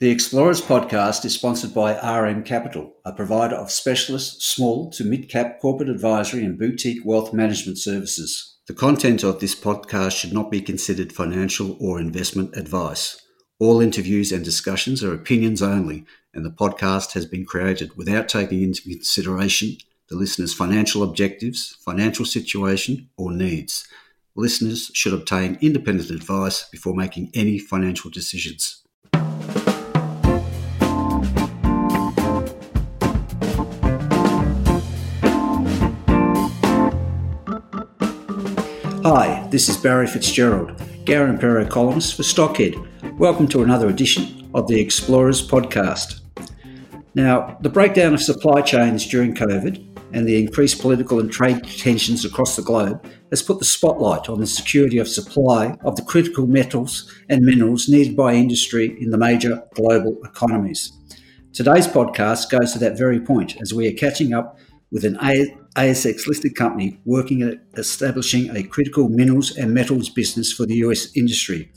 The Explorers podcast is sponsored by RM Capital, a provider of specialist small to mid cap corporate advisory and boutique wealth management services. The content of this podcast should not be considered financial or investment advice. All interviews and discussions are opinions only, and the podcast has been created without taking into consideration the listener's financial objectives, financial situation, or needs. Listeners should obtain independent advice before making any financial decisions. This is Barry Fitzgerald, and Perot columnist for Stockhead. Welcome to another edition of the Explorers podcast. Now, the breakdown of supply chains during COVID and the increased political and trade tensions across the globe has put the spotlight on the security of supply of the critical metals and minerals needed by industry in the major global economies. Today's podcast goes to that very point as we are catching up with an ASX listed company working at establishing a critical minerals and metals business for the US industry,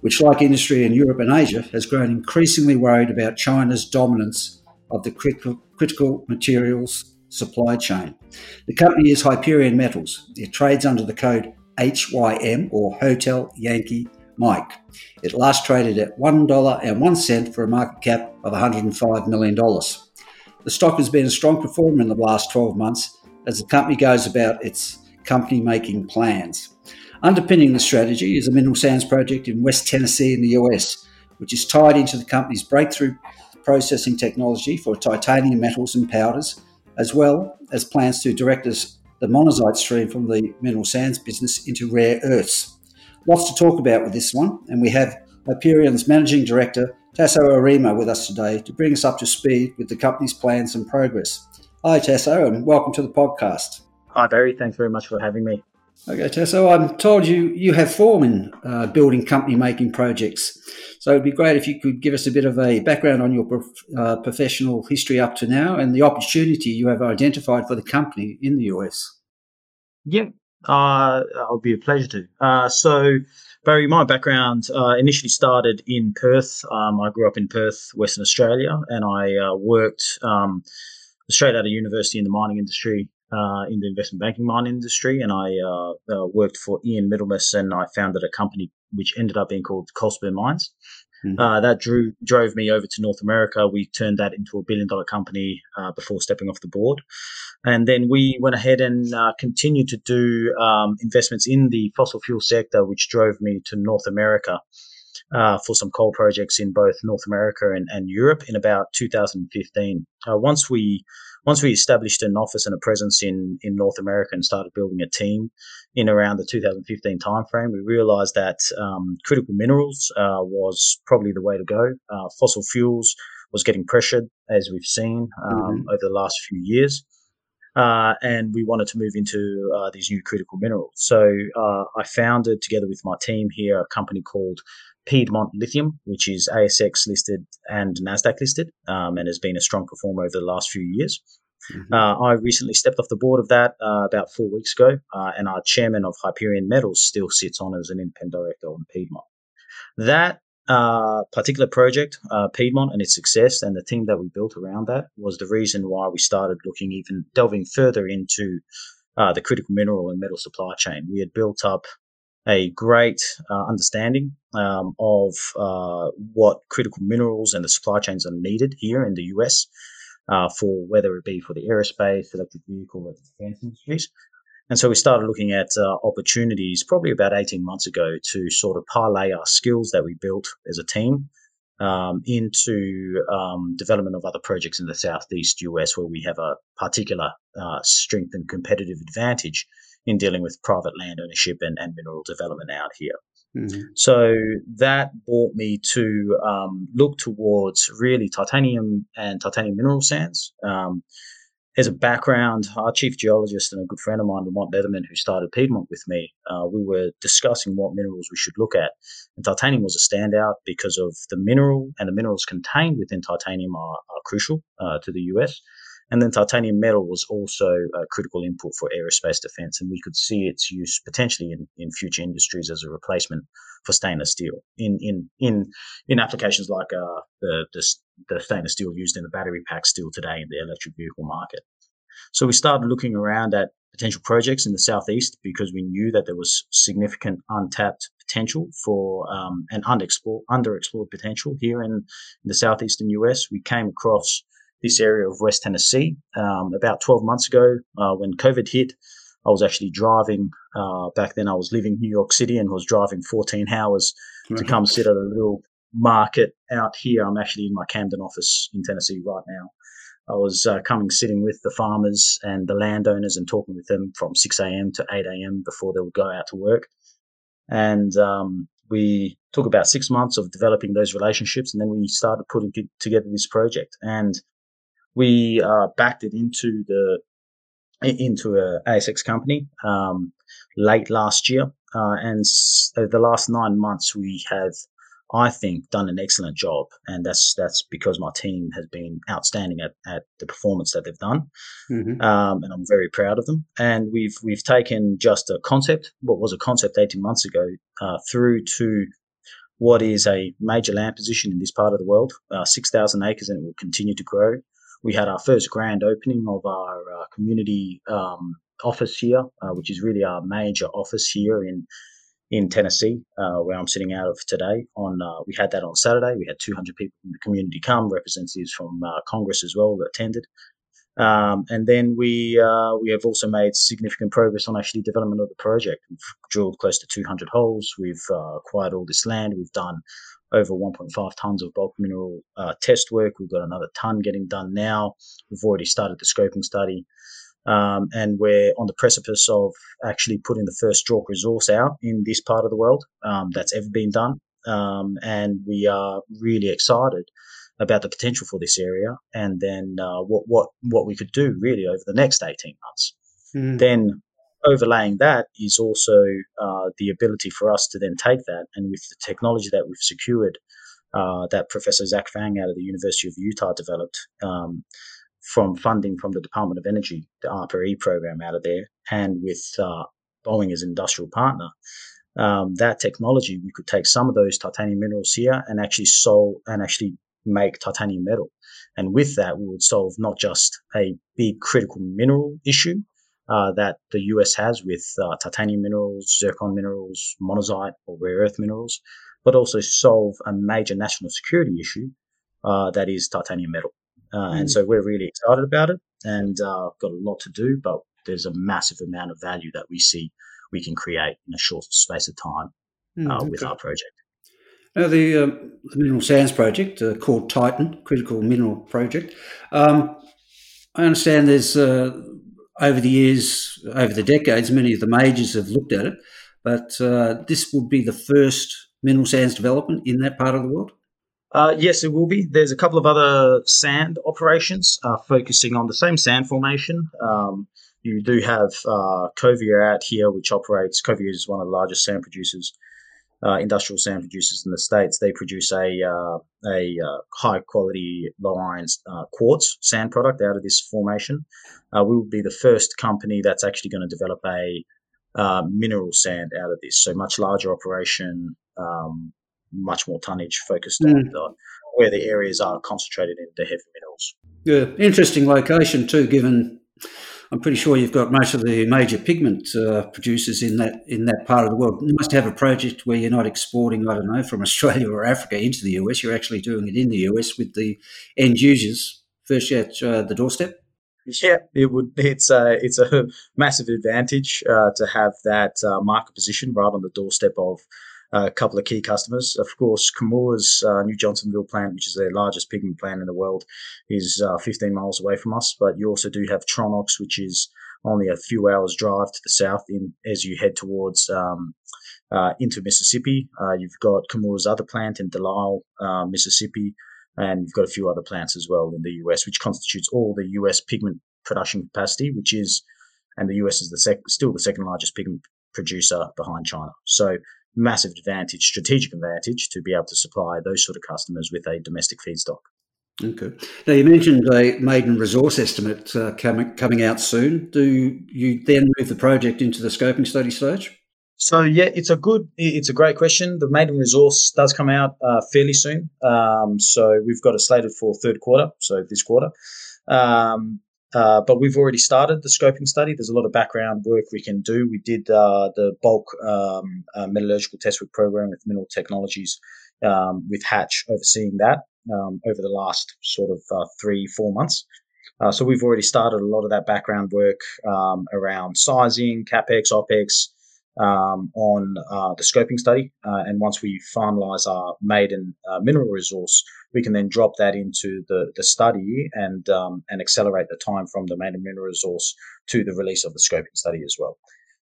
which, like industry in Europe and Asia, has grown increasingly worried about China's dominance of the critical, critical materials supply chain. The company is Hyperion Metals. It trades under the code HYM or Hotel Yankee Mike. It last traded at $1.01 for a market cap of $105 million. The stock has been a strong performer in the last 12 months as the company goes about its company making plans. Underpinning the strategy is a mineral sands project in West Tennessee in the US, which is tied into the company's breakthrough processing technology for titanium metals and powders, as well as plans to direct the monazite stream from the mineral sands business into rare earths. Lots to talk about with this one, and we have Hyperion's managing director, Taso Arima, with us today to bring us up to speed with the company's plans and progress. Hi, Taso, and welcome to the podcast. Hi, Barry. Thanks very much for having me. Okay, Taso, I'm told you you have form in uh, building company making projects. So it'd be great if you could give us a bit of a background on your prof- uh, professional history up to now and the opportunity you have identified for the company in the US. Yeah, uh, it'll be a pleasure to. Uh, so, Barry, my background uh, initially started in Perth. Um, I grew up in Perth, Western Australia, and I uh, worked. Um, straight out of university in the mining industry, uh, in the investment banking mining industry, and I uh, uh, worked for Ian Middlemas, and I founded a company which ended up being called Coalspur Mines. Mm-hmm. Uh, that drew drove me over to North America. We turned that into a billion dollar company uh, before stepping off the board, and then we went ahead and uh, continued to do um, investments in the fossil fuel sector, which drove me to North America uh, for some coal projects in both North America and, and Europe in about 2015. Uh, once we once we established an office and a presence in, in North America and started building a team in around the 2015 timeframe, we realized that um, critical minerals uh, was probably the way to go. Uh, fossil fuels was getting pressured, as we've seen um, mm-hmm. over the last few years. Uh, and we wanted to move into uh, these new critical minerals. So uh, I founded, together with my team here, a company called Piedmont Lithium, which is ASX listed and NASDAQ listed, um, and has been a strong performer over the last few years. Mm-hmm. Uh, I recently stepped off the board of that uh, about four weeks ago, uh, and our chairman of Hyperion Metals still sits on as an independent director on Piedmont. That uh, particular project, uh, Piedmont, and its success, and the team that we built around that was the reason why we started looking even delving further into uh, the critical mineral and metal supply chain. We had built up a great uh, understanding um, of uh, what critical minerals and the supply chains are needed here in the US uh, for whether it be for the aerospace, electric vehicle, or defense industries. And so we started looking at uh, opportunities probably about 18 months ago to sort of parlay our skills that we built as a team um, into um, development of other projects in the Southeast US where we have a particular uh, strength and competitive advantage in dealing with private land ownership and, and mineral development out here. Mm-hmm. So that brought me to um, look towards really titanium and titanium mineral sands. Um, as a background, our chief geologist and a good friend of mine, Lamont Leatherman, who started Piedmont with me, uh, we were discussing what minerals we should look at. And titanium was a standout because of the mineral and the minerals contained within titanium are, are crucial uh, to the US And then titanium metal was also a critical input for aerospace defense, and we could see its use potentially in, in future industries as a replacement for stainless steel in in in in applications like uh, the, the the stainless steel used in the battery pack still today in the electric vehicle market. So we started looking around at potential projects in the southeast because we knew that there was significant untapped potential for um, an underexplored, underexplored potential here in, in, the southeastern US. We came across this area of West Tennessee um, about 12 months ago uh, when COVID hit. I was actually driving uh, back then. I was living in New York City and was driving 14 hours right. to come sit at a little market out here. I'm actually in my Camden office in Tennessee right now. I was uh, coming sitting with the farmers and the landowners and talking with them from 6 a.m. to 8 a.m. before they would go out to work. And um, we took about six months of developing those relationships, and then we started putting together this project. And we uh, backed it into the into a ASX company um, late last year, uh, and s- the last nine months we have I think, done an excellent job, and that's that's because my team has been outstanding at, at the performance that they've done, mm-hmm. um, and I'm very proud of them. And we've we've taken just a concept, what was a concept 18 months ago, uh, through to what is a major land position in this part of the world, uh, 6,000 acres, and it will continue to grow. We had our first grand opening of our uh, community um, office here, uh, which is really our major office here in in Tennessee, uh, where I'm sitting out of today. On uh, we had that on Saturday. We had 200 people in the community come, representatives from uh, Congress as well that attended. Um, and then we uh, we have also made significant progress on actually development of the project. We've drilled close to 200 holes. We've uh, acquired all this land. We've done over 1.5 tons of bulk mineral uh, test work. We've got another ton getting done now. We've already started the scoping study. Um, and we're on the precipice of actually putting the first JORC resource out in this part of the world um, that's ever been done. Um, and we are really excited about the potential for this area and then uh, what, what, what we could do really over the next 18 months. Mm. Then overlaying that is also uh, the ability for us to then take that and with the technology that we've secured uh, that Professor Zak Fang out of the University of Utah developed, um, from funding from the Department of Energy, the ARPA-E program out of there, and with uh, Boeing as industrial partner, um, that technology, we could take some of those titanium minerals here and actually solve and actually make titanium metal. And with that, we would solve not just a big critical mineral issue uh, that the US has with uh, titanium minerals, zircon minerals, monazite, or rare earth minerals, but also solve a major national security issue uh, that is titanium metal. Uh, and mm. so we're really excited about it and uh, got a lot to do, but there's a massive amount of value that we see we can create in a short space of time mm, uh, okay. with our project. Now, the, um, the Mineral Sands Project, uh, called Titan, Critical Mineral Project, um, I understand there's uh, over the years, over the decades, many of the majors have looked at it, but uh, this would be the first mineral sands development in that part of the world? Uh, yes, it will be. There's a couple of other sand operations uh, focusing on the same sand formation. Um, you do have uh, Covia out here, which operates. Covia is one of the largest sand producers, uh, industrial sand producers in the states. They produce a uh, a uh, high quality low iron uh, quartz sand product out of this formation. we will be the first company that's actually going to develop a mineral sand out of this. So much larger operation. Um, much more tonnage focused mm. where the areas are concentrated in the heavy minerals. Yeah, interesting location too. Given I'm pretty sure you've got most of the major pigment uh, producers in that in that part of the world. You must have a project where you're not exporting, I don't know, from Australia or Africa into the US. You're actually doing it in the US with the end users first at uh, the doorstep. Yeah, it would. It's a it's a massive advantage uh, to have that uh, market position right on the doorstep of a couple of key customers. Of course, Chemours uh, New Johnsonville plant, which is their largest pigment plant in the world, is uh, 15 miles away from us. But you also do have Tronox, which is only a few hours drive to the south in as you head towards um, uh, into Mississippi. Uh, you've got Chemours' other plant in Delisle, uh, Mississippi, and you've got a few other plants as well in the US, which constitutes all the US pigment production capacity, which is, and the US is the sec- still the second largest pigment producer behind China. So massive advantage, strategic advantage to be able to supply those sort of customers with a domestic feedstock. Okay. Now you mentioned a maiden resource estimate uh, coming coming out soon. Do you then move the project into the scoping study stage? So yeah, it's a good, it's a great question. The maiden resource does come out uh, fairly soon. Um, so we've got it slated for third quarter, so this quarter. Um, uh, but we've already started the scoping study. There's a lot of background work we can do. We did uh, the bulk um, uh, metallurgical test work program with Mineral Technologies um, with Hatch overseeing that um, over the last sort of uh, three, four months. Uh, so we've already started a lot of that background work um, around sizing, capex, opex, um, on uh, the scoping study. Uh, and once we finalize our maiden uh, mineral resource, we can then drop that into the, the study and um, and accelerate the time from the maiden mineral resource to the release of the scoping study as well.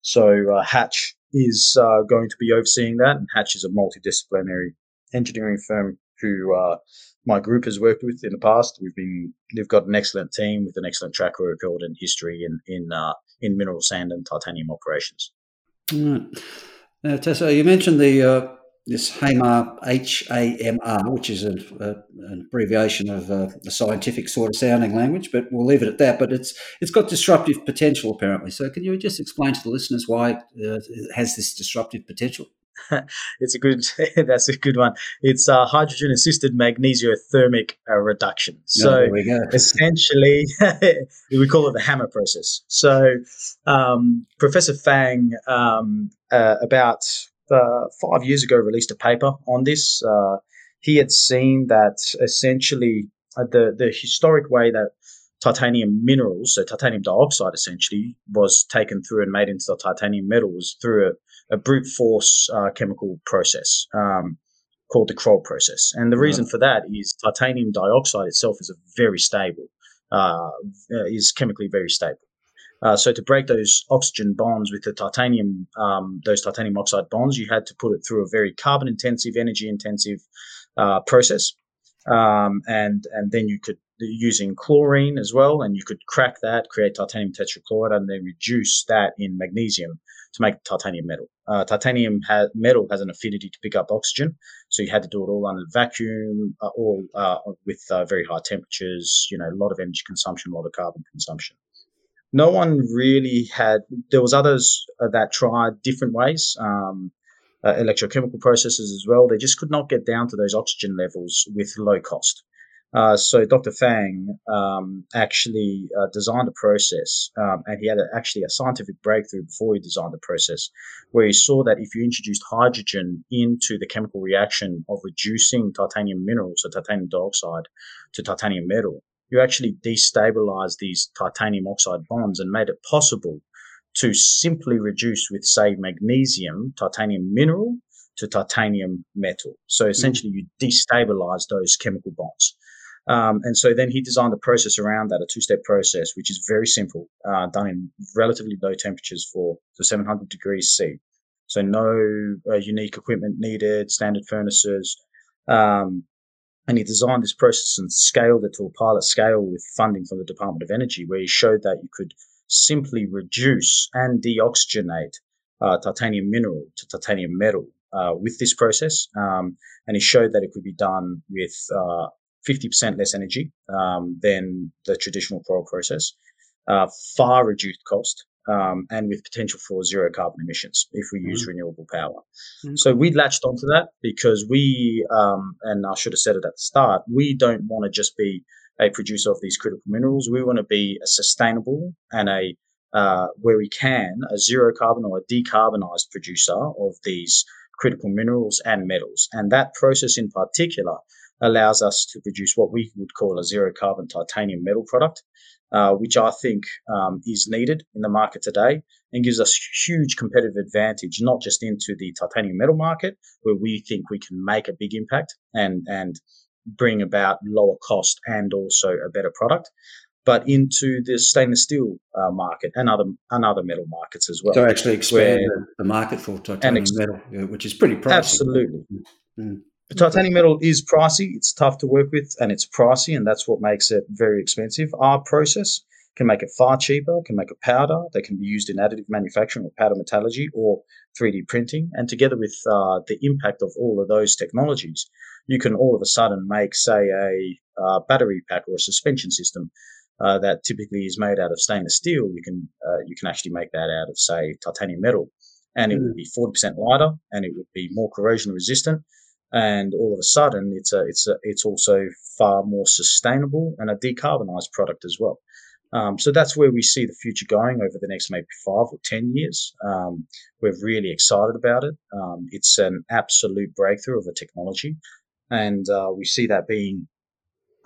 So uh, Hatch is uh, going to be overseeing that, and Hatch is a multidisciplinary engineering firm who uh, my group has worked with in the past. We've been they've got an excellent team with an excellent track record and history in in in mineral sand and titanium operations. Right. Now, Taso, you mentioned the uh, this HAMR, H A M R, which is a, a, an abbreviation of uh, a scientific sort of sounding language, but we'll leave it at that. But it's it's got disruptive potential apparently. So, can you just explain to the listeners why uh, it has this disruptive potential? it's a good. that's a good one. It's a hydrogen assisted magnesiothermic uh, reduction. Oh, so essentially, we call it the hammer process. So um, Professor Fang um, uh, about uh, five years ago released a paper on this. Uh, he had seen that essentially uh, the the historic way that titanium minerals, so titanium dioxide essentially, was taken through and made into the titanium metal was through a a brute force uh, chemical process um, called the Kroll process. And the reason for that is titanium dioxide itself is a very stable, uh, is chemically very stable. Uh, so to break those oxygen bonds with the titanium, um, those titanium oxide bonds, you had to put it through a very carbon intensive, energy intensive uh, process, um, and and then you could using chlorine as well, and you could crack that, create titanium tetrachloride, and then reduce that in magnesium to make titanium metal. Uh, titanium ha- metal has an affinity to pick up oxygen, so you had to do it all under vacuum, uh, all uh, with uh, very high temperatures. You know, a lot of energy consumption, a lot of carbon consumption. No one really had. There was others uh, that tried different ways. Um, uh, electrochemical processes as well. They just could not get down to those oxygen levels with low cost. Uh, so Dr. Fang um, actually uh, designed a process, um, and he had a, actually a scientific breakthrough before he designed the process, where he saw that if you introduced hydrogen into the chemical reaction of reducing titanium minerals, so titanium dioxide, to titanium metal, you actually destabilize these titanium oxide bonds and made it possible to simply reduce with, say, magnesium, titanium mineral, to titanium metal. So hmm. essentially, you destabilize those chemical bonds. Um, and so then he designed a process around that, a two-step process, which is very simple, uh, done in relatively low temperatures for the 700 degrees C. So no uh, unique equipment needed, standard furnaces. Um, and he designed this process and scaled it to a pilot scale with funding from the Department of Energy, where he showed that you could simply reduce and deoxygenate uh, titanium mineral to titanium metal uh, with this process. Um, and he showed that it could be done with uh, 50% less energy um, than the traditional Kroll process, uh, far reduced cost, um, and with potential for zero carbon emissions if we use mm-hmm. renewable power. Mm-hmm. So we latched onto that because we, um, and I should have said it at the start, we don't want to just be a producer of these critical minerals. We want to be a sustainable and a uh, where we can a zero carbon or a decarbonized producer of these critical minerals and metals. And that process in particular allows us to produce what we would call a zero carbon titanium metal product, uh, which I think um, is needed in the market today and gives us huge competitive advantage, not just into the titanium metal market, where we think we can make a big impact and, and bring about lower cost and also a better product, but into the stainless steel uh, market and other and other metal markets as well. So actually expand where, the market for titanium ex- metal, which is pretty pricey. Absolutely. Mm-hmm. Titanium metal is pricey. It's tough to work with and it's pricey, and that's what makes it very expensive. Our process can make it far cheaper, can make a powder that can be used in additive manufacturing or powder metallurgy or 3D printing. And together with uh, the impact of all of those technologies, you can all of a sudden make, say, a uh, battery pack or a suspension system uh, that typically is made out of stainless steel, you can uh, you can actually make that out of say titanium metal, and it mm. would be forty percent lighter, and it would be more corrosion resistant, and all of a sudden it's a it's a, it's also far more sustainable and a decarbonized product as well. Um, so that's where we see the future going over the next maybe five or 10 years. Um, we're really excited about it. Um, it's an absolute breakthrough of a technology. And uh, we see that being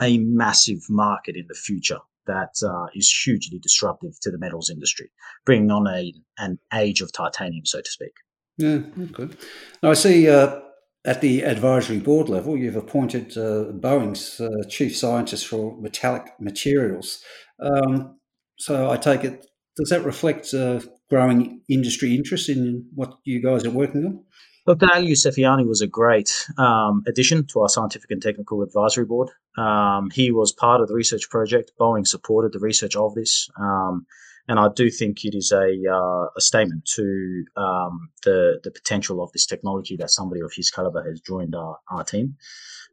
a massive market in the future that uh, is hugely disruptive to the metals industry, bringing on a, an age of titanium, so to speak. Yeah, okay. Now I see uh, at the advisory board level, you've appointed uh, Boeing's uh, chief scientist for metallic materials. Um, so I take it, does that reflect uh, growing industry interest in what you guys are working on? Look, Daniel Yousefiani was a great um, addition to our scientific and technical advisory board. Um, he was part of the research project. Boeing supported the research of this. Um, and I do think it is a, uh, a statement to um, the, the potential of this technology that somebody of his caliber has joined our, our team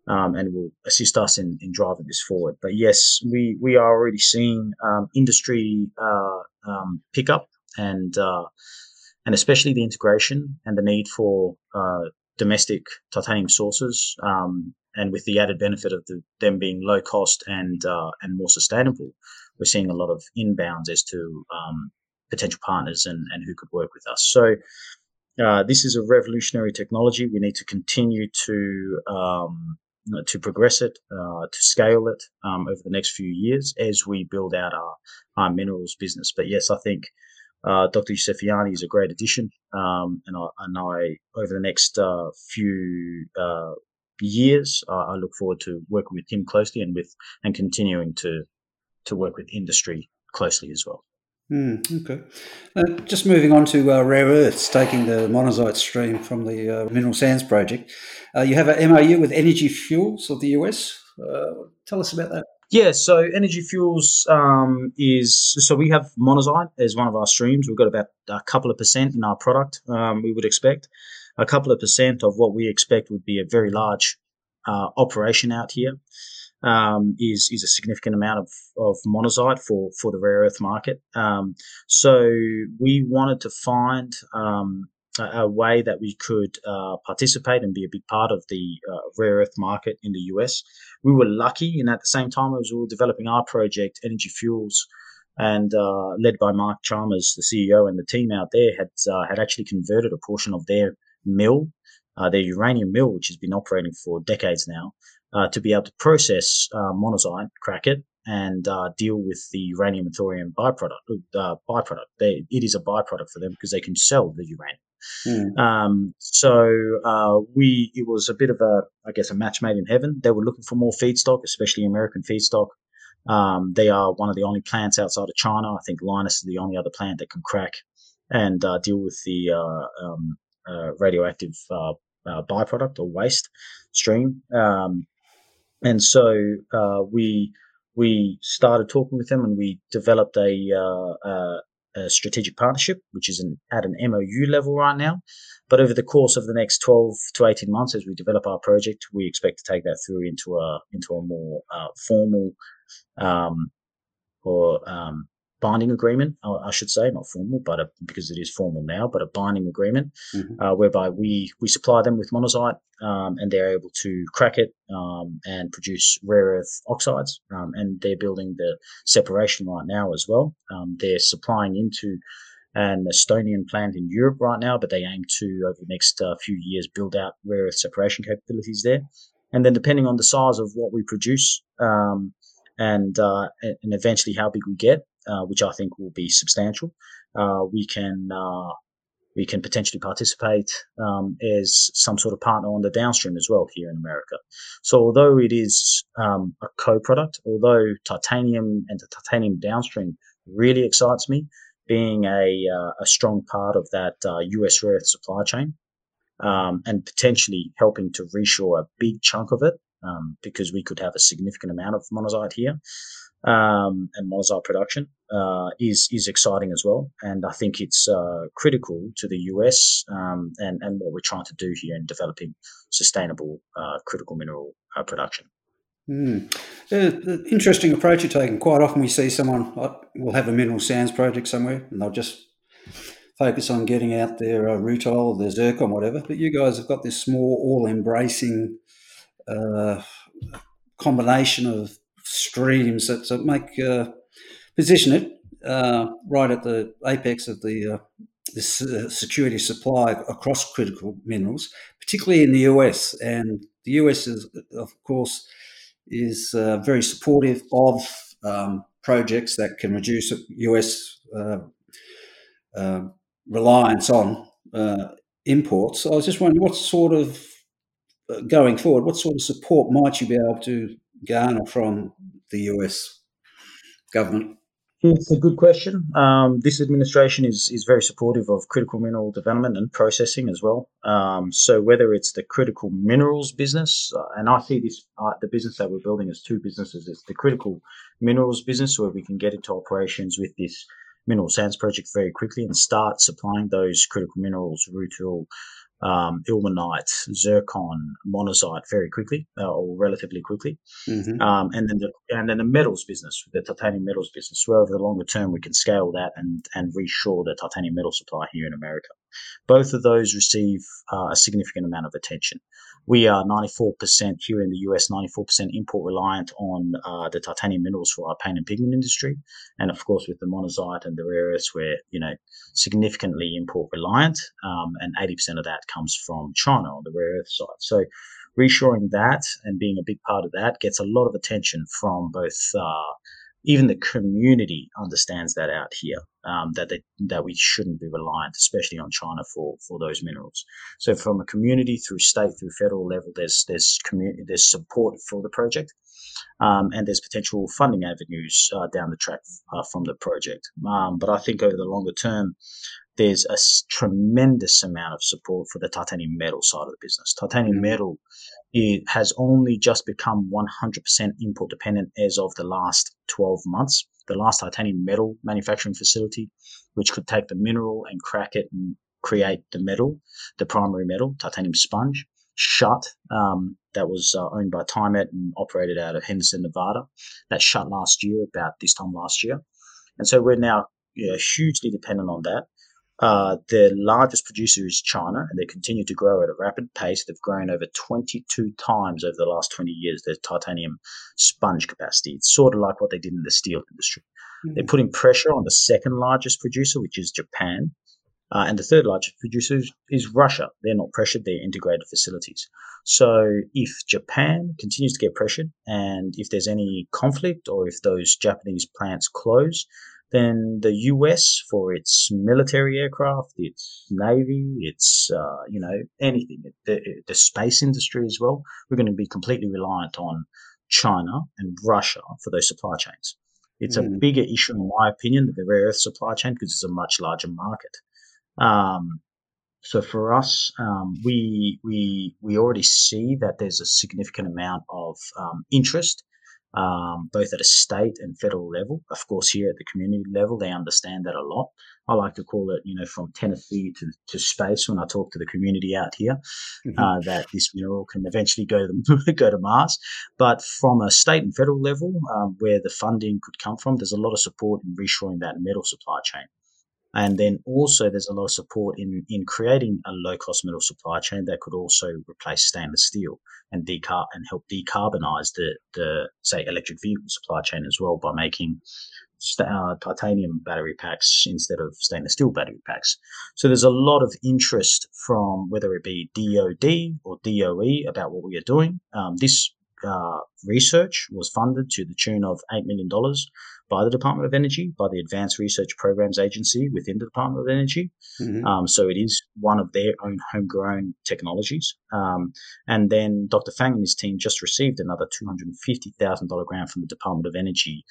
um, and will assist us in, in driving this forward. But yes, we, we are already seeing um, industry uh, um, pick up and, uh, and especially the integration and the need for uh, domestic titanium sources. Um, and with the added benefit of the, them being low cost and uh, and more sustainable, we're seeing a lot of inbounds as to um, potential partners and, and who could work with us. So uh, this is a revolutionary technology. We need to continue to um, to progress it, uh, to scale it um, over the next few years as we build out our, our minerals business. But yes, I think uh, Dr. Yousefiani is a great addition, um, and I, and I over the next uh, few uh, years, I look forward to working with him closely and with and continuing to to work with industry closely as well. Mm, okay. Uh, just moving on to uh, rare earths, taking the monazite stream from the uh, Mineral Sands project. Uh, you have an MOU with Energy Fuels of the US. Uh, tell us about that. Yeah, so Energy Fuels um, is so we have monazite as one of our streams. We've got about a couple of percent in our product. Um, we would expect a couple of percent of what we expect would be a very large uh, operation out here um, is is a significant amount of, of monazite for for the rare earth market. Um, so we wanted to find um, a, a, way that we could uh, participate and be a big part of the uh, rare earth market in the US. We were lucky, and at the same time as we were developing our project, Energy Fuels. And uh, led by Mark Chalmers, the CEO, and the team out there had uh, had actually converted a portion of their mill, uh, their uranium mill, which has been operating for decades now, uh, to be able to process uh, monazite, crack it, and uh, deal with the uranium and thorium byproduct. Uh, byproduct. They, it is a byproduct for them because they can sell the uranium. Mm. Um, so uh, we, it was a bit of a, I guess, a match made in heaven. They were looking for more feedstock, especially American feedstock. Um, they are one of the only plants outside of China. I think Lynas is the only other plant that can crack and uh, deal with the um, radioactive byproduct or waste stream. Um, and so uh, we we started talking with them and we developed a, uh, a, strategic partnership, which is an, at an MOU level right now. But over the course of the next 12 to 18 months, as we develop our project, we expect to take that through into a into a more uh, formal um, or um, binding agreement, I should say, not formal, but a, because it is formal now, but a binding agreement mm-hmm. uh, whereby we we supply them with monazite um, and they're able to crack it um, and produce rare earth oxides. Um, and they're building the separation right now as well. Um, they're supplying into an Estonian plant in Europe right now, but they aim to over the next uh, few years build out rare earth separation capabilities there. And then depending on the size of what we produce um, and uh, and eventually how big we get, uh, which I think will be substantial. Uh, we can uh, we can potentially participate um, as some sort of partner on the downstream as well here in America. So although it is um, a co-product, although titanium and the titanium downstream really excites me, being a, uh, a strong part of that uh, US rare earth supply chain um, and potentially helping to reshore a big chunk of it um, because we could have a significant amount of monazite here um, and monazite production uh, is is exciting as well. And I think it's uh, critical to the US um, and and what we're trying to do here in developing sustainable uh, critical mineral uh, production. Mm. Uh, interesting approach you're taking. Quite often we see someone will have a mineral sands project somewhere, and they'll just focus on getting out their uh, rutile, their zircon, whatever. But you guys have got this small, all-embracing uh, combination of streams that, that make uh, position it uh, right at the apex of the uh, security supply across critical minerals, particularly in the US. And the US is, of course, is uh, very supportive of um, projects that can reduce US uh, reliance on imports. I was just wondering what sort of going forward, what sort of support might you be able to garner from the US government? It's a good question. Um, this administration is is very supportive of critical mineral development and processing as well. Um, so whether it's the critical minerals business, uh, and I see this uh, the business that we're building as two businesses. It's the critical minerals business where we can get into operations with this mineral sands project very quickly and start supplying those critical minerals, rutile, um, ilmenite, zircon, monazite very quickly uh, or relatively quickly, mm-hmm. um, and then the and then the metals business, the titanium metals business. Where over the longer term we can scale that and and reshore the titanium metal supply here in America. Both of those receive uh, a significant amount of attention. We are 94% here in the US, 94% import reliant on uh, the titanium minerals for our paint and pigment industry. And of course, with the monazite and the rare earths, we're, you know, significantly import reliant. Um, and 80% of that comes from China on the rare earth side. So reshoring that and being a big part of that gets a lot of attention from both uh, even the community understands that out here um, that they, that we shouldn't be reliant, especially on China for for those minerals. So from a community through state through federal level, there's there's community there's support for the project, um, and there's potential funding avenues uh, down the track uh, from the project. Um, but I think over the longer term, there's a tremendous amount of support for the titanium metal side of the business. Titanium mm-hmm. metal it has only just become 100% import dependent as of the last 12 months. The last titanium metal manufacturing facility, which could take the mineral and crack it and create the metal, the primary metal, titanium sponge, shut. Um, that was uh, owned by TIMET and operated out of Henderson, Nevada. That shut last year, about this time last year. And so we're now you know, hugely dependent on that. Uh, the largest producer is China, and they continue to grow at a rapid pace. They've grown over 22 times over the last 20 years their titanium sponge capacity. It's sort of like what they did in the steel industry. Mm-hmm. They're putting pressure on the second largest producer, which is Japan. Uh, and the third largest producer is Russia. They're not pressured, they're integrated facilities. So if Japan continues to get pressured and if there's any conflict or if those Japanese plants close, then the US for its military aircraft, its navy, its uh, you know anything, the, the space industry as well. We're going to be completely reliant on China and Russia for those supply chains. It's mm. a bigger issue, in my opinion, than the rare earth supply chain because it's a much larger market. Um, so for us, um, we we we already see that there's a significant amount of um, interest um, both at a state and federal level. Of course, here at the community level, they understand that a lot. I like to call it, you know, from Tennessee to, to space when I talk to the community out here, mm-hmm. uh, that this mineral can eventually go to, go to Mars. But from a state and federal level, um, where the funding could come from, there's a lot of support in reshoring that metal supply chain. And then also there's a lot of support in, in creating a low cost metal supply chain that could also replace stainless steel and decar and help decarbonize the, the say electric vehicle supply chain as well by making uh, titanium battery packs instead of stainless steel battery packs. So there's a lot of interest from whether it be DoD or DOE about what we are doing. Um, this uh, research was funded to the tune of $8 million by the Department of Energy, by the Advanced Research Programs Agency within the Department of Energy. Mm-hmm. Um, so it is one of their own homegrown technologies. Um, and then Dr. Fang and his team just received another $250,000 grant from the Department of Energy,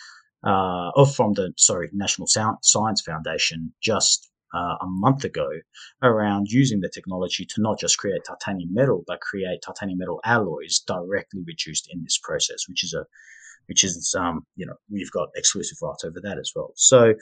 uh, or from the, sorry, National Science Foundation just uh, a month ago around using the technology to not just create titanium metal, but create titanium metal alloys directly reduced in this process, which is a which is um, you know we've got exclusive rights over that as well. So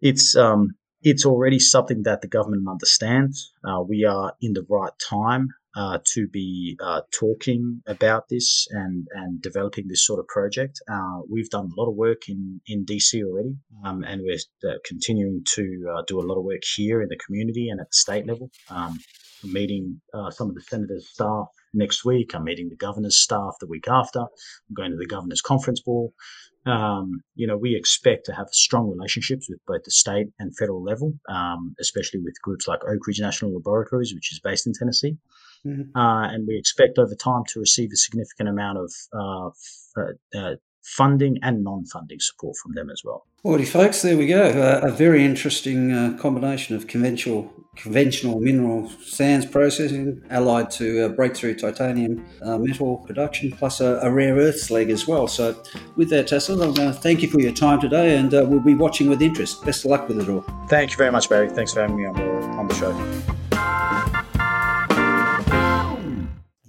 it's um, it's already something that the government understands. Uh, we are in the right time uh, to be uh, talking about this and, and developing this sort of project. Uh, we've done a lot of work in, in DC already, um, and we're uh, continuing to uh, do a lot of work here in the community and at the state level. Um, meeting uh, some of the senators' staff next week. I'm meeting the governor's staff the week after. I'm going to the governor's conference ball. Um, you know, we expect to have strong relationships with both the state and federal level, um, especially with groups like Oak Ridge National Laboratories, which is based in Tennessee. Mm-hmm. Uh, and we expect over time to receive a significant amount of uh, f- uh, funding and non-funding support from them as well. Alrighty, folks, there we go. Uh, a very interesting uh, combination of conventional conventional mineral sands processing allied to breakthrough titanium uh, metal production plus a, a, rare earths leg as well. So, with that, Taso, I'm going to thank you for your time today, and uh, we'll be watching with interest. Best of luck with it all. Thank you very much, Barry. Thanks for having me on the, on the show.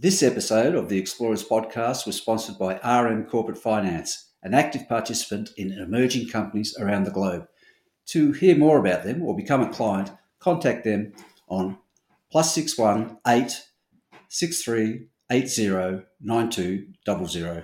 This episode of the Explorers podcast was sponsored by RM Corporate Finance, an active participant in emerging companies around the globe. To hear more about them or become a client, contact them on plus six one eight six three eight zero nine two double zero.